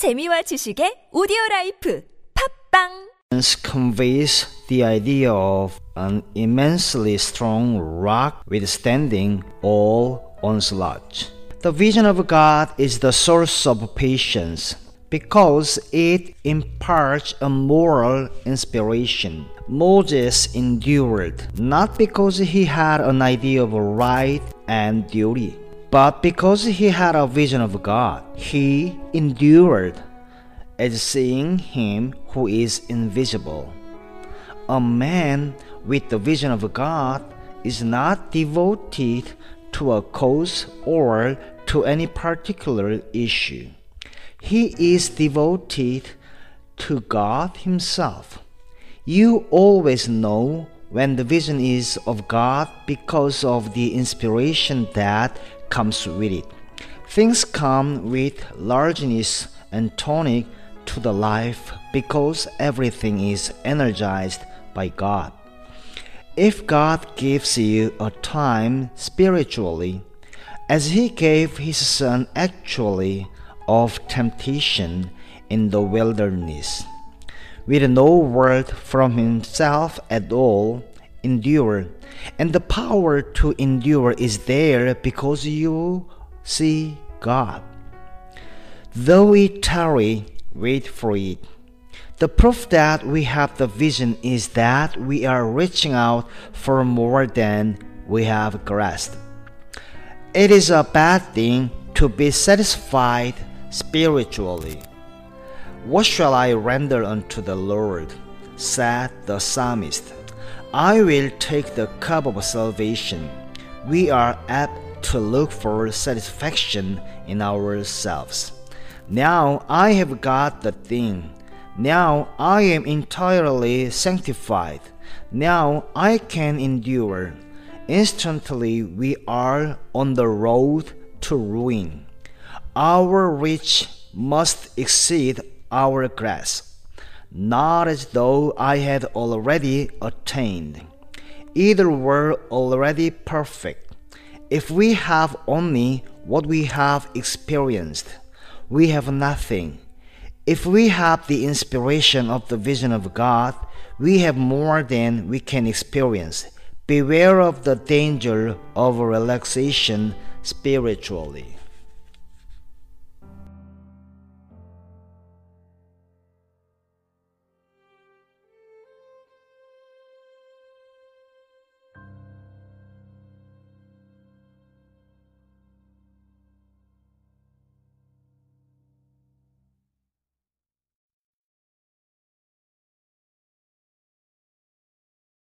재미와 지식의 오디오 라이프 팝빵 conveys the idea of an immensely strong rock withstanding all onslaught. The vision of God is the source of patience because it imparts a moral inspiration. Moses endured not because he had an idea of right and duty, but because he had a vision of God. He endured as seeing him who is invisible. A man with the vision of God is not devoted to a cause or to any particular issue. He is devoted to God Himself. You always know when the vision is of God because of the inspiration that comes with it. Things come with largeness and tonic to the life because everything is energized by God. If God gives you a time spiritually, as He gave His Son actually of temptation in the wilderness, with no word from Himself at all, endure, and the power to endure is there because you see God. Though we tarry, wait for it. The proof that we have the vision is that we are reaching out for more than we have grasped. It is a bad thing to be satisfied spiritually. What shall I render unto the Lord? said the psalmist. I will take the cup of salvation. We are apt to look for satisfaction in ourselves. Now I have got the thing. Now I am entirely sanctified. Now I can endure. Instantly we are on the road to ruin. Our reach must exceed our grasp, not as though I had already attained. Either were already perfect. If we have only what we have experienced, we have nothing. If we have the inspiration of the vision of God, we have more than we can experience. Beware of the danger of relaxation spiritually.